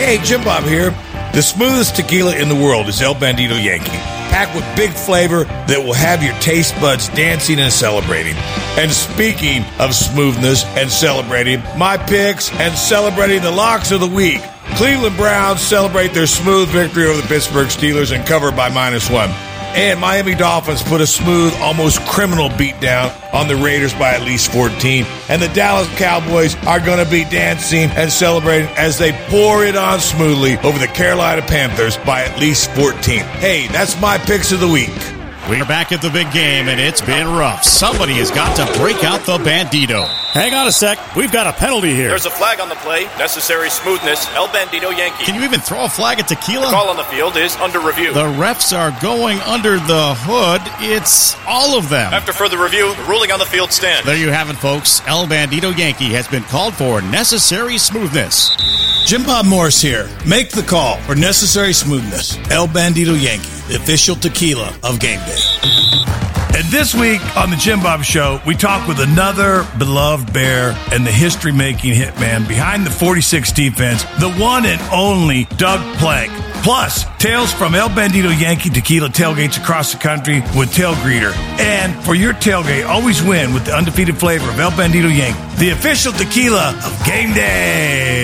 Hey, Jim Bob here. The smoothest tequila in the world is El Bandido Yankee, packed with big flavor that will have your taste buds dancing and celebrating. And speaking of smoothness and celebrating, my picks and celebrating the locks of the week. Cleveland Browns celebrate their smooth victory over the Pittsburgh Steelers and cover by minus one. And Miami Dolphins put a smooth, almost criminal beatdown on the Raiders by at least 14. And the Dallas Cowboys are going to be dancing and celebrating as they pour it on smoothly over the Carolina Panthers by at least 14. Hey, that's my picks of the week. We're back at the big game, and it's been rough. Somebody has got to break out the bandido. Hang on a sec. We've got a penalty here. There's a flag on the play. Necessary smoothness. El Bandido Yankee. Can you even throw a flag at tequila? The call on the field is under review. The refs are going under the hood. It's all of them. After further review, the ruling on the field stands. There you have it, folks. El Bandido Yankee has been called for necessary smoothness. Jim Bob Morris here. Make the call for necessary smoothness. El Bandido Yankee, the official tequila of game day. This week on the Jim Bob Show, we talk with another beloved bear and the history making hitman behind the 46 defense, the one and only Doug Plank. Plus, tales from El Bandido Yankee Tequila tailgates across the country with Tailgreeter. And for your tailgate, always win with the undefeated flavor of El Bandido Yankee, the official tequila of game day.